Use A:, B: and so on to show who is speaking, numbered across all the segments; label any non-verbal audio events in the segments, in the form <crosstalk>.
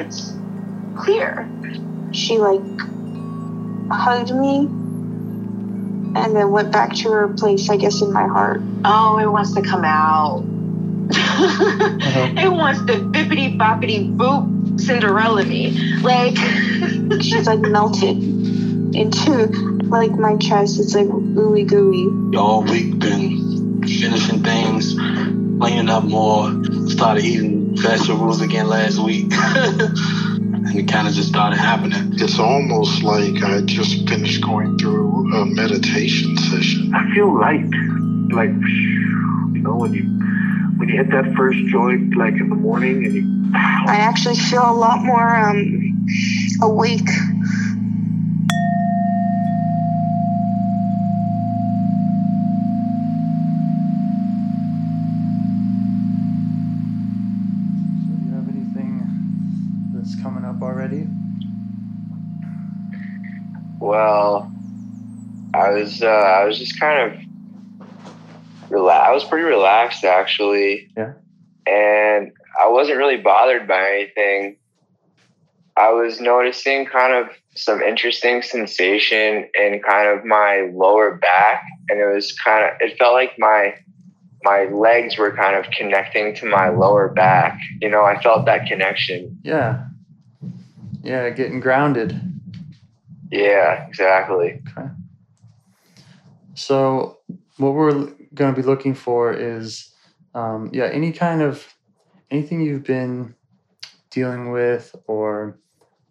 A: It's clear. She like hugged me and then went back to her place, I guess, in my heart.
B: Oh, it wants to come out. Uh-huh. <laughs> it wants to bippity boppity boop Cinderella me. Like, <laughs>
A: She's like melted into like my chest. It's like ooey gooey.
C: Y'all week been finishing things, cleaning up more, started eating vegetables again last week. <laughs> and it kind of just started happening.
D: It's almost like I just finished going through a meditation session.
E: I feel light. Like, you know, when you when you hit that first joint, like in the morning, and you
A: I actually feel a lot more um, awake.
F: Well, I was uh, I was just kind of relaxed. I was pretty relaxed actually.
G: Yeah.
F: And I wasn't really bothered by anything. I was noticing kind of some interesting sensation in kind of my lower back, and it was kind of it felt like my my legs were kind of connecting to my lower back. You know, I felt that connection.
G: Yeah. Yeah, getting grounded.
F: Yeah, exactly.
G: Okay. So, what we're going to be looking for is, um, yeah, any kind of anything you've been dealing with, or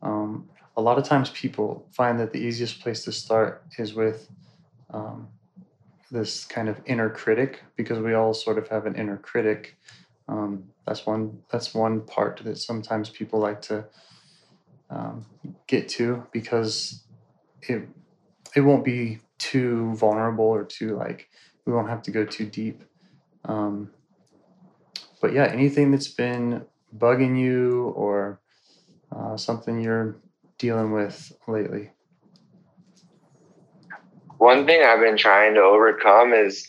G: um, a lot of times people find that the easiest place to start is with um, this kind of inner critic, because we all sort of have an inner critic. Um, that's one. That's one part that sometimes people like to um, get to because it it won't be too vulnerable or too like we won't have to go too deep um, but yeah anything that's been bugging you or uh, something you're dealing with lately
F: one thing I've been trying to overcome is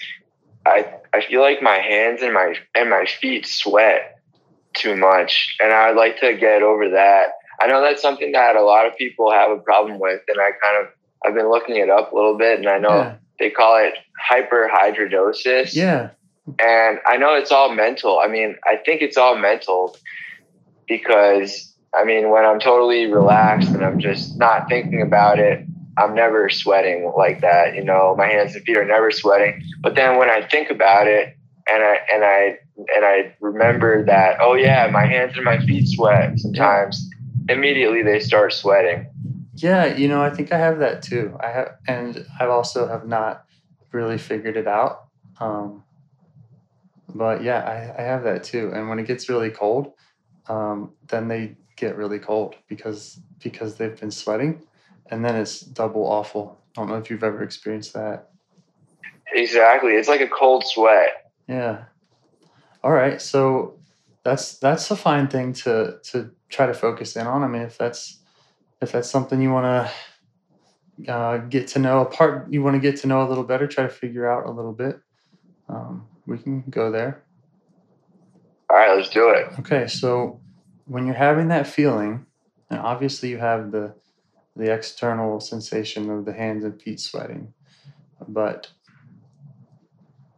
F: I I feel like my hands and my and my feet sweat too much, and I'd like to get over that. I know that's something that a lot of people have a problem with, and I kind of I've been looking it up a little bit, and I know
G: yeah
F: they call it hyperhidrosis.
G: yeah
F: And I know it's all mental. I mean, I think it's all mental because I mean, when I'm totally relaxed and I'm just not thinking about it, I'm never sweating like that. You know, my hands and feet are never sweating. But then when I think about it and I and I and I remember that, oh yeah, my hands and my feet sweat sometimes, immediately they start sweating.
G: yeah you know i think i have that too i have and i also have not really figured it out um, but yeah I, I have that too and when it gets really cold um, then they get really cold because because they've been sweating and then it's double awful i don't know if you've ever experienced that
F: Exactly. It's like a cold sweat.
G: yeah all right so that's that's a fine thing to to try to focus in on i mean if that's if that's something you want to uh, get to know a part you want to get to know a little better try to figure out a little bit um, we can go there
F: All right, let's do it.
G: okay so when you're having that feeling and obviously you have the the external sensation of the hands and feet sweating. But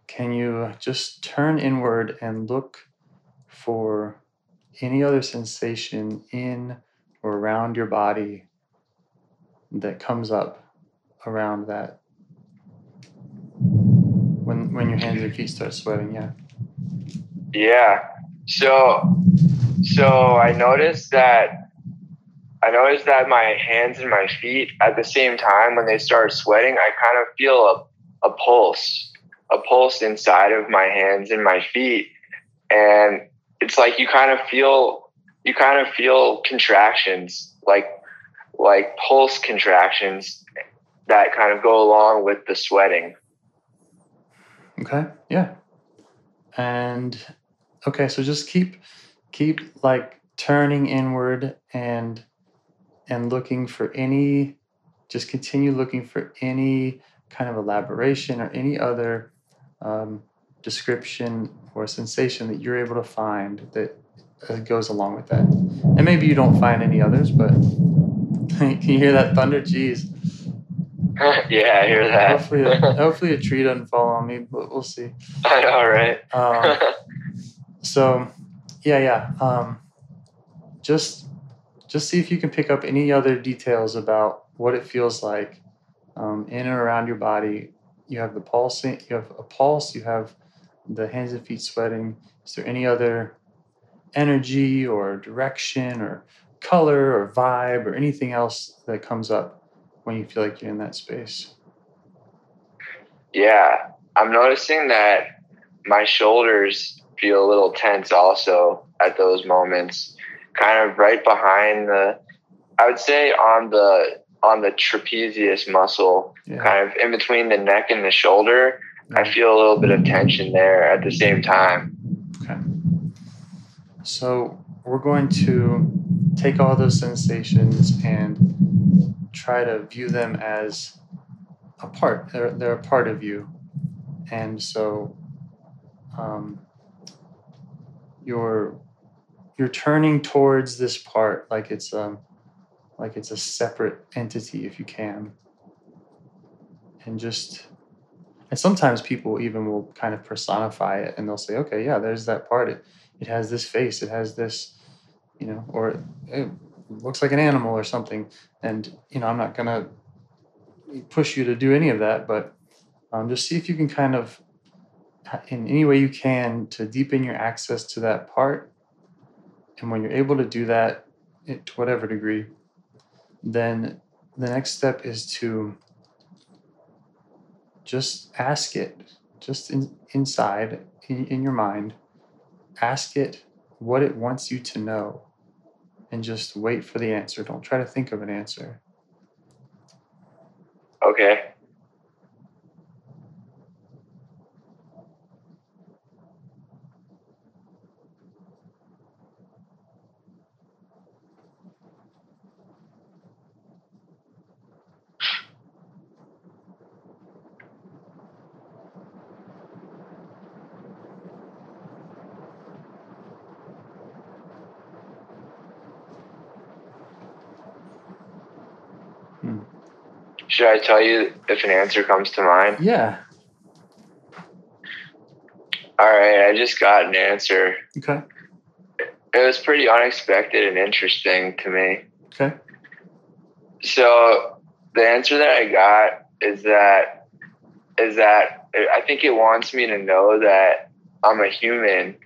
G: can you just turn inward and look for any other sensation in or around your body that comes up around that. When when your hands and feet start sweating yeah.
F: Yeah. So, so I noticed that I noticed that my hands and my feet at the same time when they start sweating, I kind of feel a, a pulse, a pulse inside of my hands and my feet, and it's like you kind of feel you kind of feel contractions, like like pulse contractions that kind of go along with the sweating.
G: Okay. Yeah. And okay, so just keep keep like turning inward and and looking for any just continue looking for any kind of elaboration or any other um, description or sensation that you're able to find that uh, goes along with that. And maybe you don't find any others, but <laughs> can you hear that thunder? Jeez. <laughs>
F: yeah, I hear that.
G: Hopefully, a, <laughs> hopefully a tree doesn't fall on me, but we'll see.
F: Know, right?
G: Um, so, yeah, yeah. Um, just, just see if you can pick up any other details about what it feels like um, in and around your body. You have the pulse. You have a pulse. You have the hands and feet sweating. Is there any other energy or direction or color or vibe or anything else that comes up when you feel like you're in that space?
F: Yeah, I'm noticing that my shoulders feel a little tense also at those moments, kind of right behind the, I would say on the on the trapezius muscle,
G: Yeah.
F: kind of in between the neck and the shoulder. I feel a little bit of tension there at the same time.
G: Okay. So we're going to take all those sensations and try to view them as a part. They're, they're a part of you. And so um, you're you're turning towards this part like it's um like it's a separate entity if you can. And just and sometimes people even will kind of personify it and they'll say, okay, yeah, there's that part. It, it has this face, it has this, you know, or it looks like an animal or something. And, you know, I'm not going to push you to do any of that, but um, just see if you can kind of, in any way you can, to deepen your access to that part. And when you're able to do that, it, to whatever degree, then the next step is to just ask it, just in, inside in, in your mind, ask it what it wants you to know and just wait for the answer. Don't try to think of an answer.
F: Okay. Should I tell you if an answer comes to mind?
G: Yeah.
F: All right, I just got an answer.
G: Okay.
F: It was pretty unexpected and interesting to me.
G: Okay.
F: So the answer that I got is that is that I think it wants me to know that I'm a human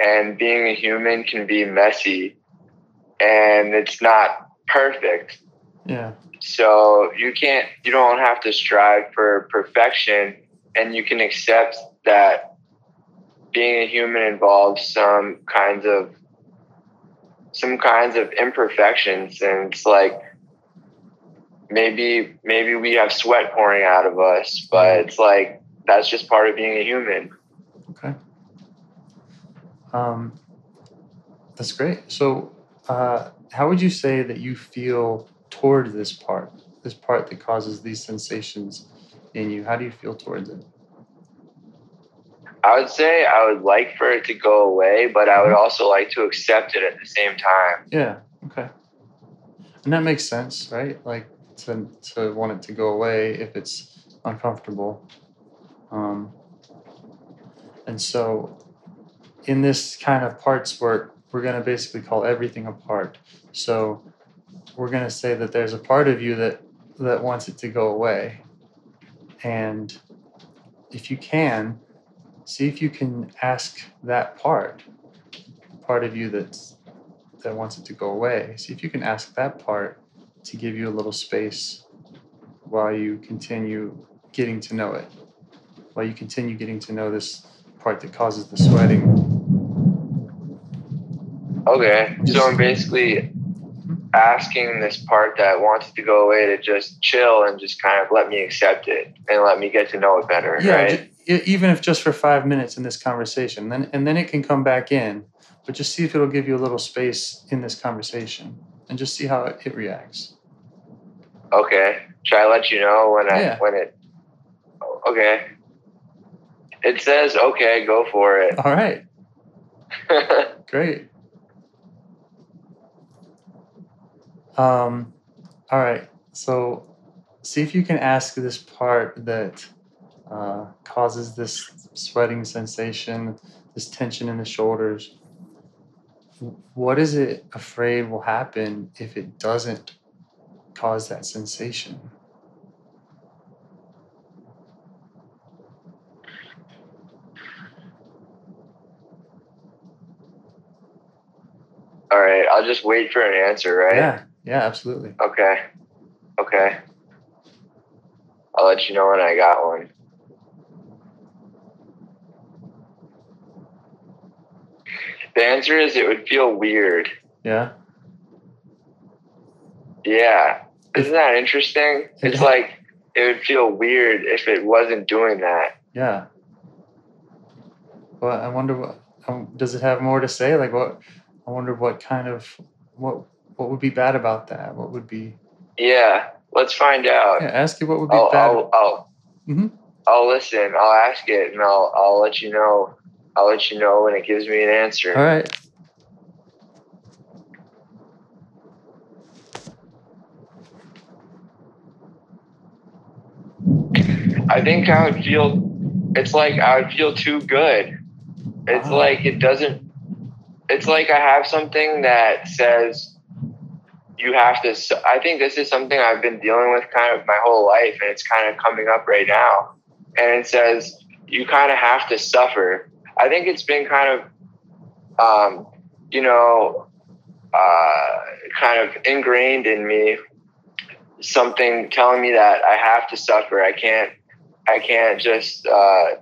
F: and being a human can be messy and it's not perfect.
G: Yeah.
F: So you can't you don't have to strive for perfection and you can accept that being a human involves some kinds of some kinds of imperfections and it's like maybe maybe we have sweat pouring out of us but it's like that's just part of being a human
G: Okay. Um, that's great. So, uh, how would you say that you feel toward this part, this part that causes these sensations in you? How do you feel towards it?
F: i would say i would like for it to go away but i would also like to accept it at the same time
G: Yeah. Okay. and that makes sense, right? Like to to want it to go away if it's uncomfortable. Um, and so, in this kind of parts work, we're going to basically call everything a part. So, we're going to say that there's a part of you that that wants it to go away, and if you can, see if you can ask that part, part of you that's that wants it to go away. See if you can ask that part to give you a little space while you continue getting to know it, while you continue getting to know this part that causes the sweating.
F: Okay, so I'm basically asking this part that wants to go away to just chill and just kind of let me accept it and let me get to know it better,
G: Yeah,
F: right?
G: even if just for five minutes in this conversation, then and then it can come back in. But just see if it'll give you a little space in this conversation, and just see how it, it reacts.
F: Okay. Should I let you know when I
G: Yeah.
F: when it? Oh, okay. It says okay. Go for it.
G: All right, <laughs> great. Um, all right. So, see if you can ask this part that uh, causes this sweating sensation, this tension in the shoulders. What is it afraid will happen if it doesn't cause that sensation?
F: All right. I'll just wait for an answer, right?
G: Yeah, yeah, absolutely.
F: Okay. Okay. I'll let you know when I got one. The answer is it would feel weird.
G: Yeah,
F: Yeah. Isn't that interesting? It's like it would feel weird if it wasn't doing that.
G: yeah. Well, I wonder what um, does it have more to say? Like what? I wonder what kind of what what would be bad about that? What would be?
F: Yeah. Let's find out.
G: Yeah, ask it what would be
F: I'll,
G: bad.
F: I'll, I'll,
G: Mhm.
F: I'll listen. I'll ask it, and I'll I'll let you know. I'll let you know when it gives me an answer.
G: All right.
F: I think I would feel. It's like I would feel too good. It's
G: Wow.
F: like it doesn't. It's like I have something that says you have to. I think this is something I've been dealing with kind of my whole life, and it's kind of coming up right now. And it says you kind of have to suffer. I think it's been kind of, um, you know, uh, kind of ingrained in me. Something telling me that I have to suffer. I can't. I can't just. Uh,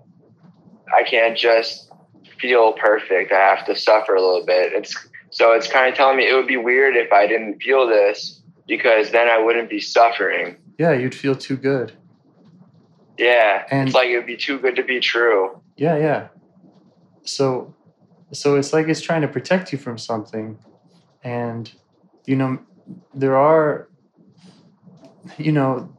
F: I can't just feel perfect. I have to suffer a little bit. It's so it's kind of telling me it would be weird if I didn't feel this because then I wouldn't be suffering.
G: Yeah, you'd feel too good.
F: Yeah,
G: And-
F: it's like it would be too good to be true.
G: Yeah, yeah. So, so it's like it's trying to protect you from something, and you know there are, you know,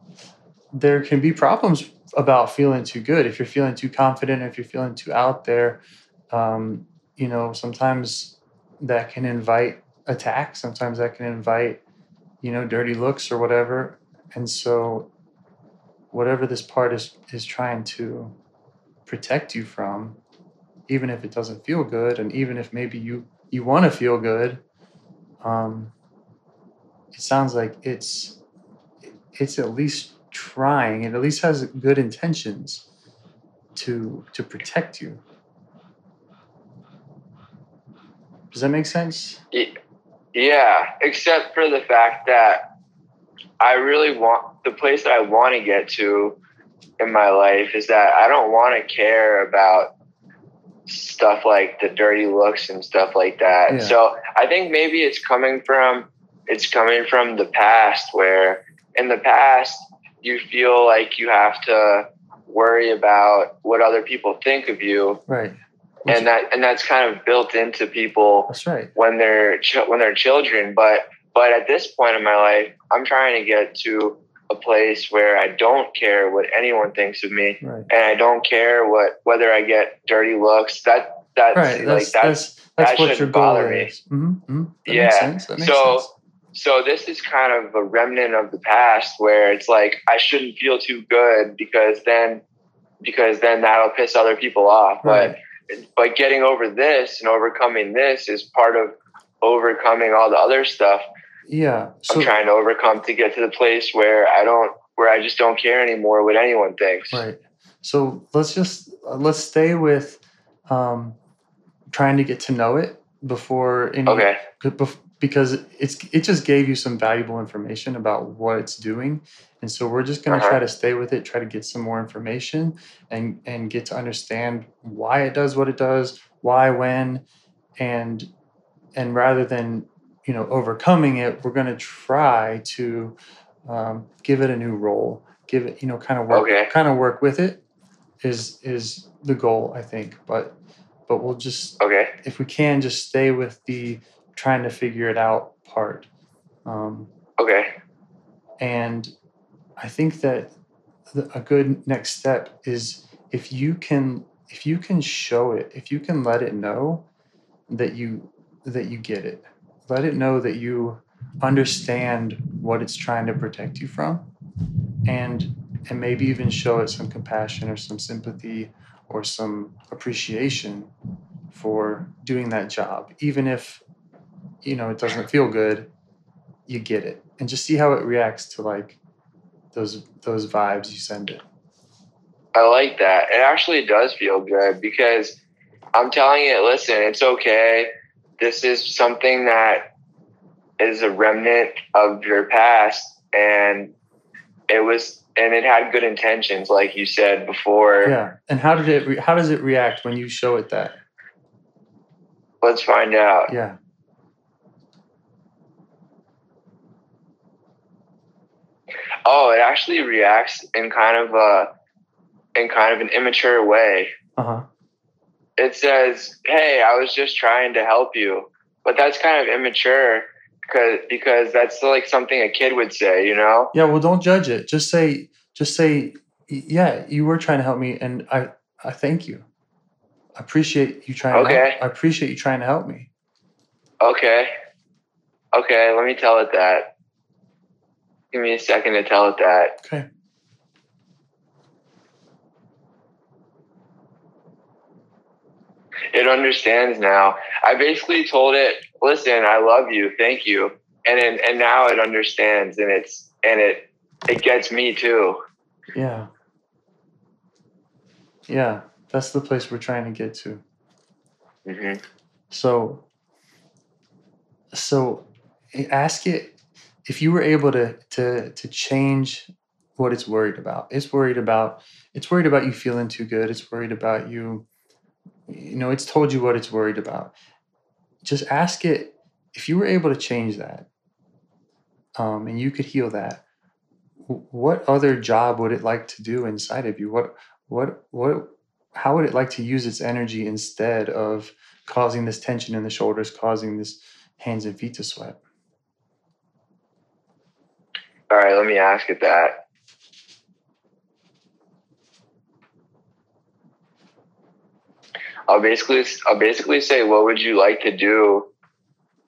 G: there can be problems about feeling too good. If you're feeling too confident, if you're feeling too out there, um, you know, sometimes that can invite attack. Sometimes that can invite, you know, dirty looks or whatever. And so, whatever this part is is trying to protect you from even if it doesn't feel good and even if maybe you you want to feel good um it sounds like it's it's at least trying it at least has good intentions to to protect you does that make sense
F: Yeah, except for the fact that I really want the place that I want to get to in my life is that I don't want to care about stuff like the dirty looks and stuff like that.
G: Yeah.
F: So I think maybe it's coming from it's coming from the past where in the past you feel like you have to worry about what other people think of you
G: right
F: And that and that's kind of built into people
G: that's right
F: when they're ch- when they're children but but at this point in my life i'm trying to get to a place where i don't care what anyone thinks of me
G: right
F: and i don't care what whether i get dirty looks that that's
G: right
F: like
G: that's
F: that's
G: that's,
F: that
G: what your
F: shouldn't
G: goal
F: bother me.
G: is mm-hmm, mm-hmm. that
F: Yeah,
G: makes sense that makes
F: so-
G: sense
F: so this is kind of a remnant of the past where it's like I shouldn't feel too good because then because then that'll piss other people off.
G: Right.
F: But but getting over this and overcoming this is part of overcoming all the other stuff
G: Yeah. So
F: I'm trying to overcome to get to the place where I don't where I just don't care anymore what anyone thinks.
G: Right. So let's just uh, let's stay with um, trying to get to know it before any
F: Okay.
G: Because it's it just gave you some valuable information about what it's doing, and so we're just going to
F: Uh-huh.
G: try to stay with it, try to get some more information, and and get to understand why it does what it does, why, when, and and rather than you know overcoming it, we're going to try to um, give it a new role, give it you know kind of work
F: Okay.
G: kind of work with it is is the goal I think, but but we'll just
F: Okay.
G: if we can just stay with the trying to figure it out part um,
F: Okay.
G: and i think that the, a good next step is if you can if you can show it if you can let it know that you that you get it let it know that you understand what it's trying to protect you from and and maybe even show it some compassion or some sympathy or some appreciation for doing that job even if you know it doesn't feel good you get it and just see how it reacts to like those those vibes you send it
F: I like that. It actually does feel good because I'm telling it, listen, it's okay. This is something that is a remnant of your past and it was and it had good intentions like you said before.
G: yeah and how did it re- how does it react when you show it that
F: Let's find out.
G: yeah
F: Oh, it actually reacts in kind of a in kind of an immature way.
G: uh-huh
F: It says, "Hey, I was just trying to help you," but that's kind of immature because because that's like something a kid would say, you know?
G: yeah well don't judge it just say just say yeah you were trying to help me and i i thank you i appreciate you trying to
F: Okay.
G: help. i appreciate you trying to help me
F: Okay, okay, let me tell it that. Give me a second to tell it that.
G: okay
F: It understands now. I basically told it, "Listen, I love you, thank you," and and, and now it understands, and it's and it it gets me too.
G: yeah yeah that's the place we're trying to get to
F: hmm
G: So, so ask it if you were able to to to change what it's worried about. It's worried about it's worried about you feeling too good. It's worried about you. You know, it's told you what it's worried about. Just ask it if you were able to change that, um, and you could heal that. What other job would it like to do inside of you? What what what? How would it like to use its energy instead of causing this tension in the shoulders, causing this hands and feet to sweat.
F: All right, let me ask it that. I'll basically I'll basically say, what would you like to do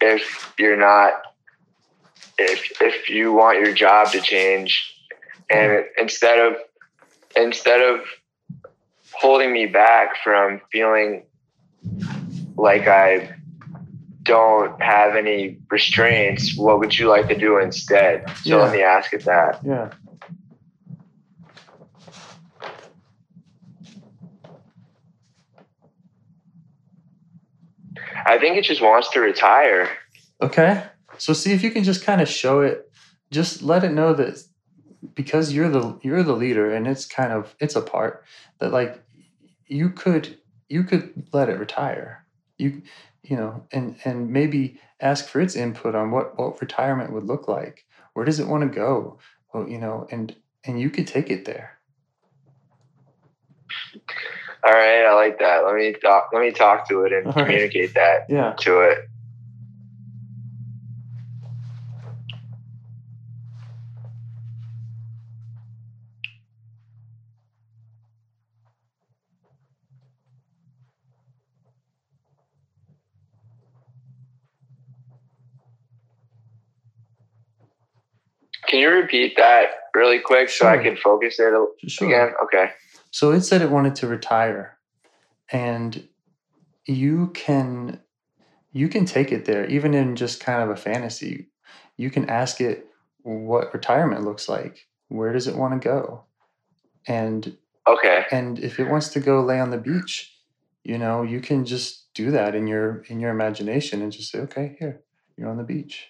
F: if you're not if if you want your job to change, and instead of instead of holding me back from feeling like I don't have any restraints, what would you like to do instead? So
G: Yeah.
F: let me ask it that.
G: Yeah.
F: I think it just wants to retire.
G: Okay. So see if you can just kind of show it, just let it know that because you're the you're the leader and it's kind of it's a part that like you could you could let it retire. You you know, and and maybe ask for its input on what what retirement would look like. Where does it want to go? Well, you know, and and you could take it there.
F: All right, I like that. Let me talk. Let me talk to it and <laughs>
G: All right.
F: communicate that
G: Yeah.
F: to it. Can you repeat that really quick so I can focus it
G: Sure.
F: again? Okay.
G: So it said it wanted to retire, and you can you can take it there, even in just kind of a fantasy. You can ask it what retirement looks like. Where does it want to go? And
F: Okay.
G: and if it wants to go lay on the beach, you know, you can just do that in your in your imagination and just say, okay, here, you're on the beach.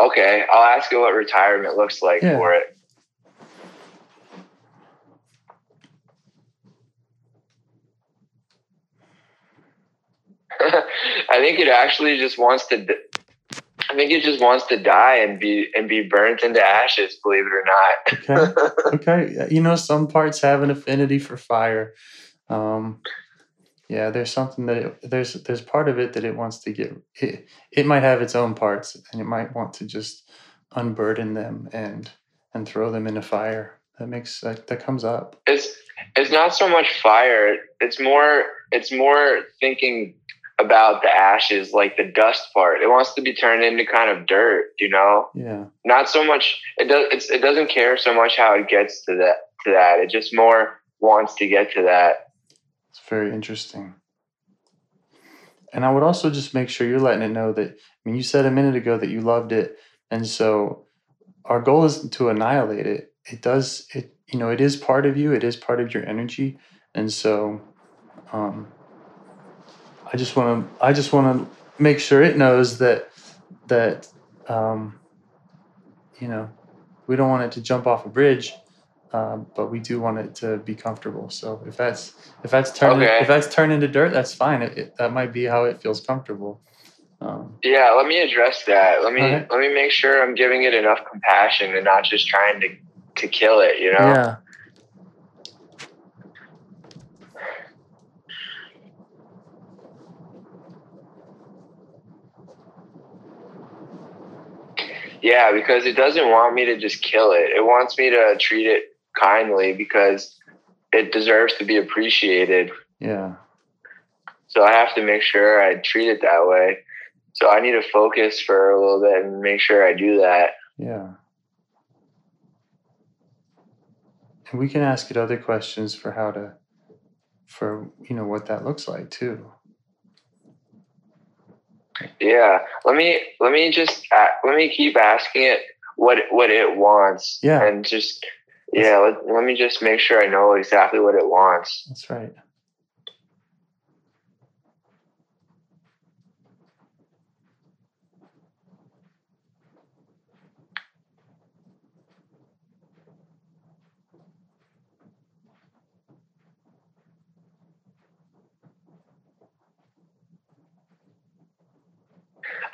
F: Okay. I'll ask you what retirement looks like
G: Yeah.
F: for it. <laughs> I think it actually just wants to. d- I think it just wants to die and be and be burnt into ashes. Believe it or not.
G: Okay. <laughs> okay. You know, some parts have an affinity for fire. Um, yeah, there's something that it, there's there's part of it that it wants to get. It, it might have its own parts, and it might want to just unburden them and and throw them in a fire. That makes that, that comes up.
F: it's it's not so much fire. It's more it's more thinking about the ashes, like the dust part. It wants to be turned into kind of dirt. You know.
G: Yeah.
F: not so much it does it's, it doesn't care so much how it gets to that to that it just more wants to get to that
G: It's very interesting. And I would also just make sure you're letting it know that, I mean, you said a minute ago that you loved it. And so our goal isn't to annihilate it. It does, it, you know, it is part of you, it is part of your energy. And so um, I just want to, I just want to make sure it knows that, that, um, you know, we don't want it to jump off a bridge. Um, but we do want it to be comfortable. So if that's if that's turned
F: Okay.
G: if that's turned into dirt, that's fine. It, it, that might be how it feels comfortable. Um,
F: yeah let me address that let me
G: Okay.
F: let me make sure i'm giving it enough compassion and not just trying to to kill it you know
G: Yeah.
F: yeah because it doesn't want me to just kill it it wants me to treat it kindly because it deserves to be appreciated
G: Yeah.
F: so i have to make sure i treat it that way so i need to focus for a little bit and make sure i do that
G: Yeah. And we can ask it other questions for how to, for you know what that looks like too.
F: Yeah, let me let me just uh, let me keep asking it what what it wants.
G: Yeah.
F: and just yeah, let, let me just make sure I know exactly what it wants.
G: That's right.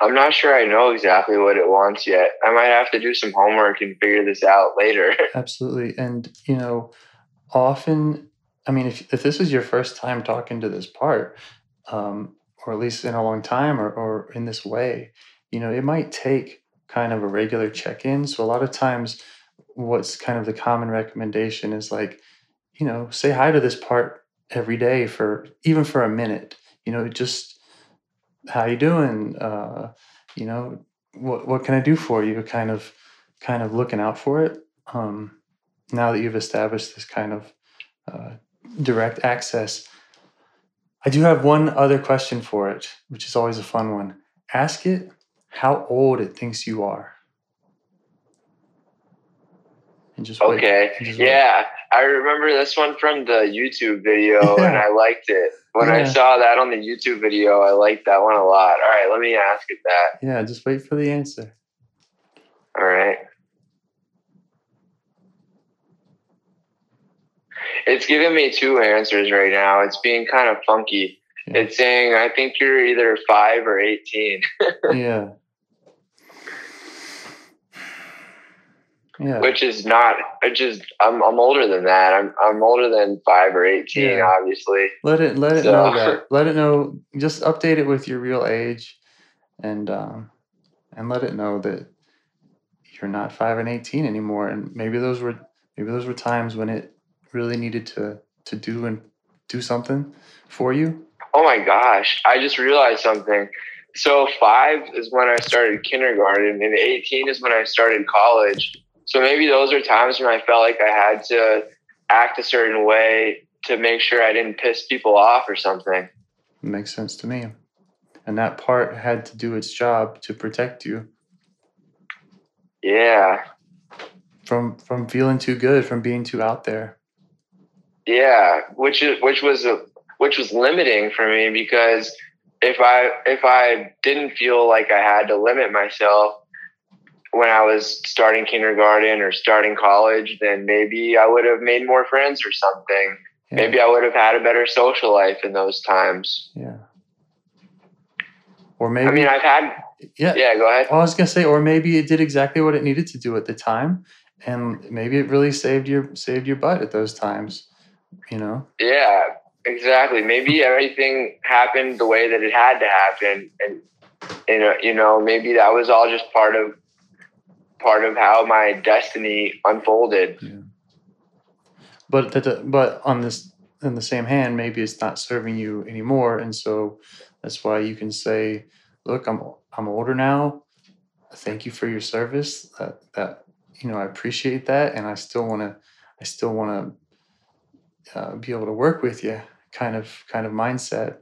F: I'm not sure I know exactly what it wants yet. I might have to do some homework and figure this out later. <laughs>
G: Absolutely. And, you know, often, I mean, if, if this is your first time talking to this part, um, or at least in a long time or, or in this way, you know, it might take kind of a regular check in. So a lot of times, what's kind of the common recommendation is like, you know, say hi to this part every day for even for a minute, you know, just how you doing? Uh, you know, what, what can I do for you? Kind of, kind of looking out for it um, now that you've established this kind of uh, direct access. I do have one other question for it, which is always a fun one. Ask it how old it thinks you are. And just wait-
F: Okay,
G: and just wait.
F: yeah, I remember this one from the YouTube video, and I liked it. When I saw that on the YouTube video, I liked that one a lot. All right, let me ask it that.
G: Yeah, just wait for the answer.
F: All right. It's giving me two answers right now. It's being kind of funky.
G: Yeah.
F: It's saying, I think you're either five or 18. <laughs>
G: yeah. Yeah.
F: which is not, which is, I'm, I'm older than that. I'm, I'm older than five or 18,
G: Yeah.
F: obviously.
G: let it let it
F: So-
G: know that. <laughs> Let it know. Just update it with your real age, and um, and let it know that you're not five and eighteen anymore. And maybe those were maybe those were times when it really needed to to do and do something for you.
F: Oh my gosh. I just realized something. so five is when I started kindergarten, and 18 is when I started college. So maybe those are times when I felt like I had to act a certain way to make sure I didn't piss people off or something.
G: Makes sense to me. And that part had to do its job to protect you
F: Yeah.
G: from from feeling too good, from being too out there.
F: Yeah, which is which was a which was limiting for me because if I if I didn't feel like I had to limit myself when I was starting kindergarten or starting college, then maybe I would have made more friends or something.
G: Yeah.
F: Maybe I would have had a better social life in those times.
G: Yeah. Or maybe
F: I mean, I've had
G: yeah.
F: yeah. Go ahead.
G: I was gonna say, or maybe it did exactly what it needed to do at the time, and maybe it really saved your saved your butt at those times. You know.
F: Yeah, exactly. Maybe <laughs> everything happened the way that it had to happen, and you know, you know, maybe that was all just part of part of how my destiny unfolded.
G: But that, but on this, in the same hand, maybe it's not serving you anymore, and so that's why you can say, "Look, I'm I'm older now. Thank you for your service. That that you know, I appreciate that, and I still want to, I still want to uh, be able to work with you." Kind of kind of mindset.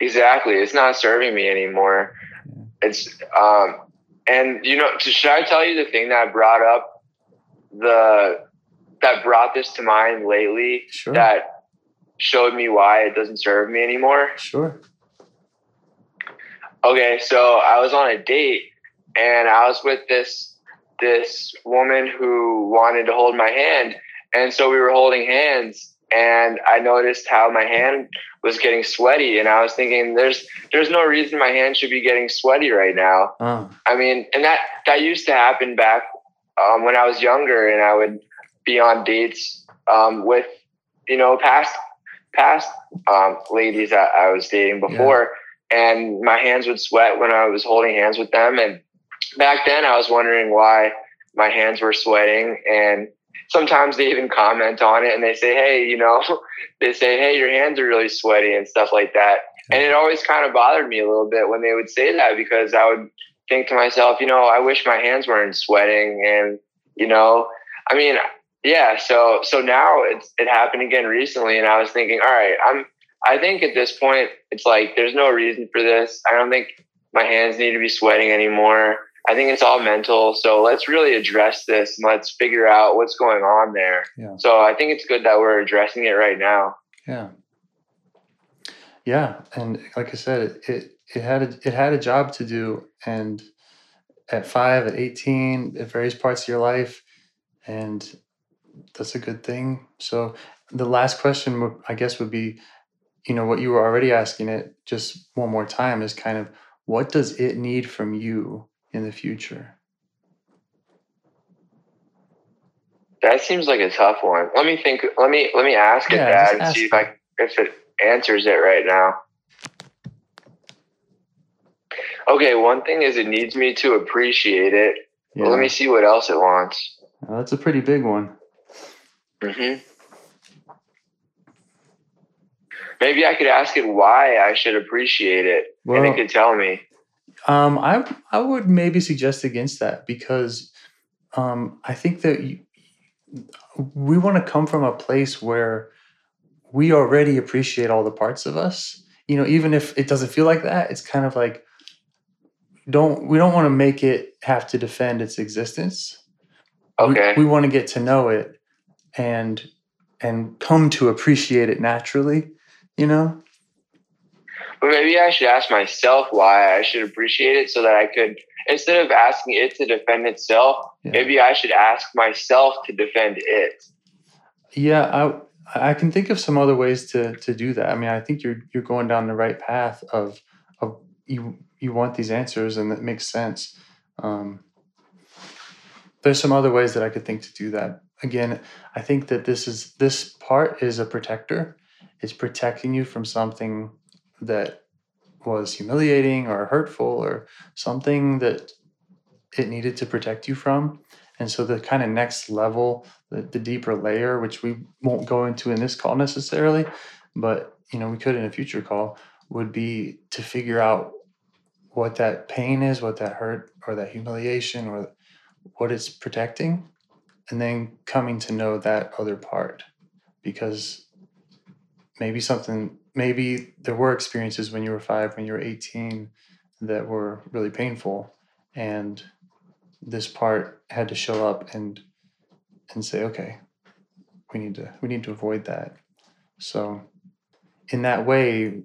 F: Exactly, it's not serving me anymore. It's um, and you know, should I tell you the thing that brought up the that brought this to mind lately
G: Sure.
F: that showed me why it doesn't serve me anymore?
G: Sure.
F: Okay, so I was on a date and I was with this this woman who wanted to hold my hand, and so we were holding hands, and I noticed how my hand was getting sweaty, and I was thinking, there's there's no reason my hand should be getting sweaty right now.
G: Oh,
F: I mean, and that that used to happen back um, when I was younger, and I would be on dates um, with you know past past um, ladies that I was dating before, and my hands would sweat when I was holding hands with them. And back then, I was wondering why my hands were sweating, and sometimes they even comment on it, and they say, "Hey, you know," <laughs> they say, "Hey, your hands are really sweaty" and stuff like that. And it always kind of bothered me a little bit when they would say that because I would think to myself, you know, I wish my hands weren't sweating. And, you know, I mean, yeah, so so now it's it happened again recently and I was thinking, all right, I'm I think at this point it's like there's no reason for this. I don't think my hands need to be sweating anymore. I think it's all mental. So let's really address this and let's figure out what's going on there.
G: Yeah.
F: So I think it's good that we're addressing it right now.
G: Yeah. Yeah, and like I said, it it, it had a, it had a job to do, and at five, at eighteen, at various parts of your life, and that's a good thing. So the last question, I guess, would be, you know, what you were already asking it just one more time is kind of what does it need from you in the future?
F: That seems like a tough one. Let me think. Let me let me ask it,
G: Yeah,
F: Dad, and see if
G: it.
F: I if it answers it right now. Okay, one thing is it needs me to appreciate it.
G: Yeah,
F: Let me see what else it wants.
G: Well, that's a pretty big one.
F: hmm Maybe I could ask it why I should appreciate it, and it could tell me.
G: Um, I I would maybe suggest against that because um, I think that you, we want to come from a place where we already appreciate all the parts of us. You know, even if it doesn't feel like that, it's kind of like don't we don't want to make it have to defend its existence. We-
F: Okay.
G: we, want to get to know it and and come to appreciate it naturally. You know,
F: But maybe I should ask myself why I should appreciate it, so that I could instead of asking it to defend itself,
G: Yeah.
F: maybe I should ask myself to defend it.
G: Yeah, I I can think of some other ways to to do that. I mean, I think you're you're going down the right path of of you you want these answers, and that makes sense. Um, there's some other ways that I could think to do that. Again, I think that this is this part is a protector. It's protecting you from something that was humiliating or hurtful or something that it needed to protect you from. And so the kind of next level, the, the deeper layer, which we won't go into in this call necessarily, but you know we could in a future call, would be to figure out what that pain is, what that hurt or that humiliation or what it's protecting, and then coming to know that other part. Because maybe something, maybe there were experiences when you were five, when you were 18 that were really painful. And this part had to show up and and say, okay, we need to we need to avoid that. So in that way,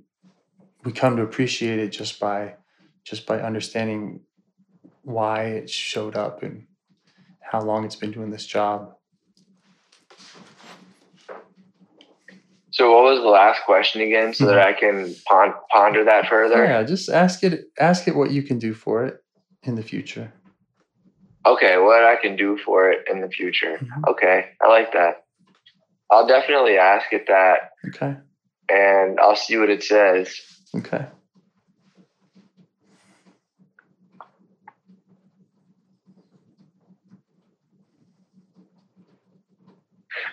G: we come to appreciate it just by just by understanding why it showed up and how long it's been doing this job.
F: So, what was the last question again, so that I can pon- ponder that further?
G: Yeah, just ask it. Ask it what you can do for it in the future.
F: Okay, what I can do for it in the future.
G: Mhm.
F: Okay, I like that. I'll definitely ask it that,
G: Okay.
F: and I'll see what it says.
G: Okay.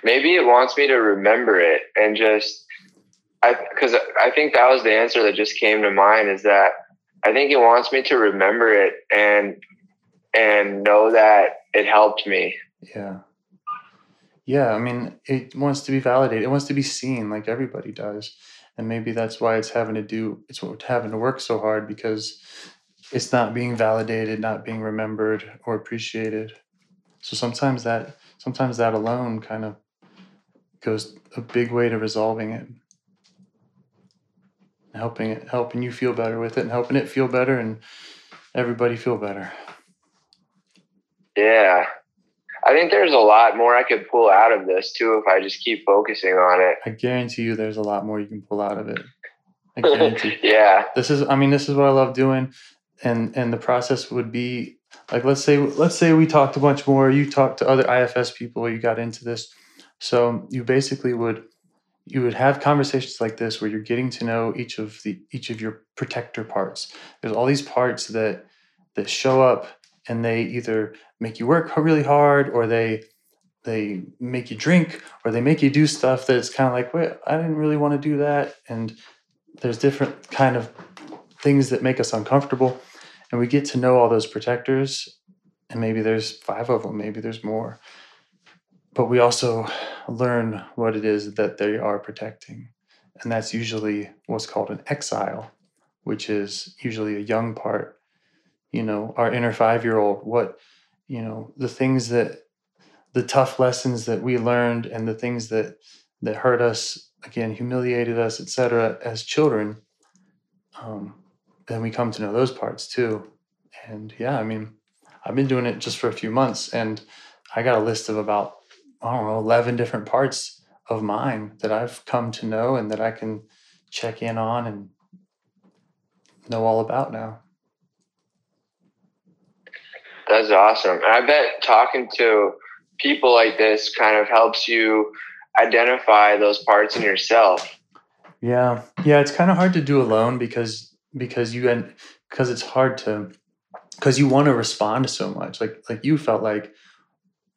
F: Maybe it wants me to remember it and just, I because I think that was the answer that just came to mind. Is that I think it wants me to remember it and and know that it helped me.
G: Yeah. Yeah, I mean, it wants to be validated. It wants to be seen like everybody does. And maybe that's why it's having to do it's having to work so hard because it's not being validated, not being remembered or appreciated. So sometimes that sometimes that alone kind of goes a big way to resolving it. Helping it helping you feel better with it and helping it feel better and everybody feel better.
F: Yeah. I think there's a lot more I could pull out of this too if I just keep focusing on it.
G: I guarantee you there's a lot more you can pull out of it. I <laughs> guarantee.
F: yeah.
G: this is i mean this is what i love doing and and the process would be like let's say let's say we talked a bunch more you talked to other ifs people you got into this so you basically would you would have conversations like this where you're getting to know each of the each of your protector parts. There's all these parts that that show up and they either make you work really hard or they they make you drink or they make you do stuff that's kind of like wait i didn't really want to do that. And there's different kind of things that make us uncomfortable. And we get to know all those protectors and maybe there's five of them maybe there's more but we also learn what it is that they are protecting and that's usually what's called an exile which is usually a young part. You know our inner five year old what you know the things that the tough lessons that we learned and the things that that hurt us again humiliated us etc as children um, then we come to know those parts too. And yeah i mean i've been doing it just for a few months and i got a list of about i don't know 11 different parts of mine that i've come to know and that i can check in on and know all about now
F: That's awesome. And I bet talking to people like this kind of helps you identify those parts in yourself.
G: Yeah, yeah, it's kind of hard to do alone because because you and because it's hard to because you want to respond so much. Like like you felt like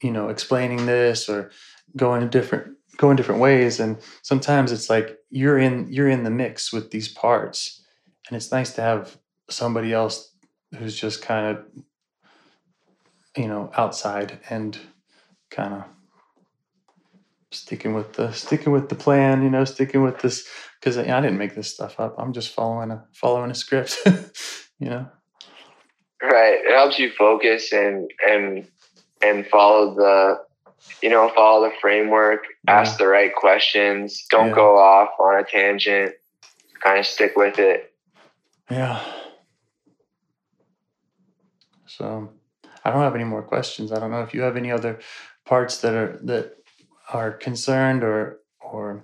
G: you know explaining this or going different going different ways, and sometimes it's like you're in you're in the mix with these parts, and it's nice to have somebody else who's just kind of you know outside and kind of sticking with the sticking with the plan you know sticking with this. Because I, I didn't make this stuff up. I'm just following a following a script <laughs> you know?
F: Right. It helps you focus and and and follow the you know, follow the framework, ask the right questions, don't
G: Yeah.
F: go off on a tangent, kind of stick with it.
G: yeah so i don't have any more questions i don't know if you have any other parts that are that are concerned or or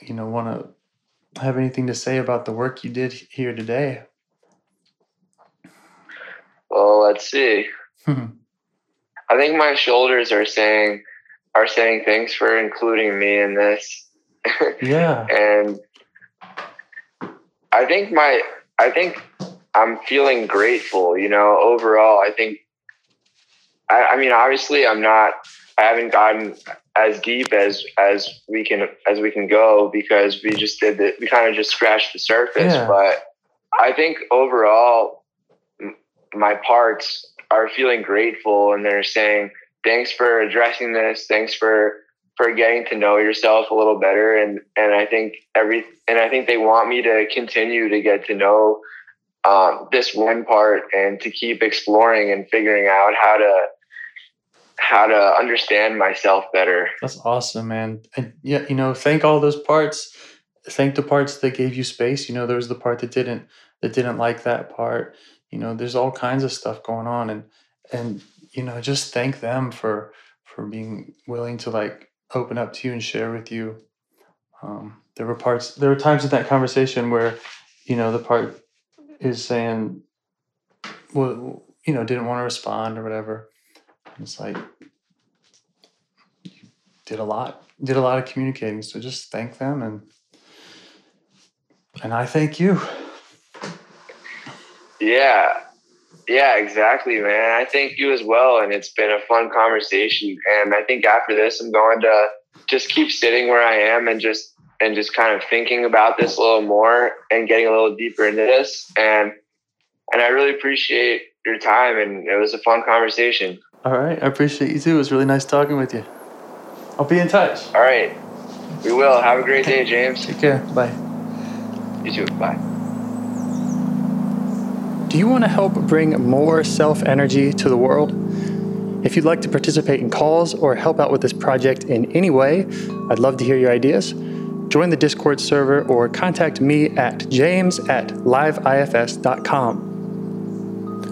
G: you know want to have anything to say about the work you did here today
F: Well, let's see. <laughs> Hmm. I think my shoulders are saying are saying thanks for including me in this. <laughs>
G: yeah
F: and I think my I think I'm feeling grateful, you know, overall. I think I, I mean obviously I'm not I haven't gotten as deep as as we can as we can go because we just did the we kind of just scratched the surface.
H: Yeah.
F: But I think overall, m- my parts are feeling grateful and they're saying thanks for addressing this. Thanks for for getting to know yourself a little better and and I think every and I think they want me to continue to get to know um, this one part and to keep exploring and figuring out how to how to understand myself better.
H: That's awesome, man. And yeah, you know, thank all those parts. Thank the parts that gave you space. You know, there was the part that didn't that didn't like that part. You know, there's all kinds of stuff going on, and and you know, just thank them for for being willing to like open up to you and share with you. Um, there were parts. There were times in that conversation where, you know, the part is saying, well, you know, didn't want to respond or whatever. and It's like you did a lot, did a lot of communicating. So just thank them and and I thank you.
F: Yeah. Yeah, exactly, man. I thank you as well. And it's been a fun conversation. And I think after this I'm going to just keep sitting where I am and just and just kind of thinking about this a little more and getting a little deeper into this. And and I really appreciate your time and it was a fun conversation.
H: All right, I appreciate you too. It was really nice talking with you. I'll be in touch.
F: All right. We will. Have a great day, James.
H: Take care. Bye.
F: You too. Bye.
G: Do you want to help bring more self energy to the world? If you'd like to participate in calls or help out with this project in any way, I'd love to hear your ideas. Join the Discord server or contact me at james at liveifs.com.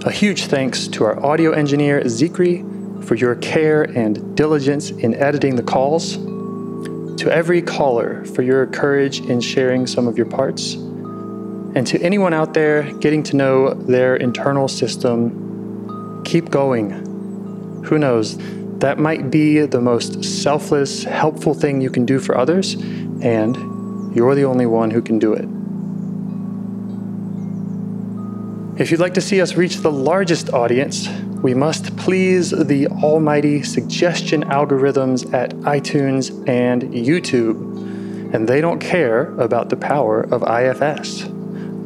G: A huge thanks to our audio engineer, Zikri, for your care and diligence in editing the calls. To every caller for your courage in sharing some of your parts. And to anyone out there getting to know their internal system, keep going. Who knows? That might be the most selfless, helpful thing you can do for others, and you're the only one who can do it. If you'd like to see us reach the largest audience, we must please the almighty suggestion algorithms at iTunes and YouTube. And they don't care about the power of IFS.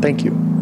G: Thank you.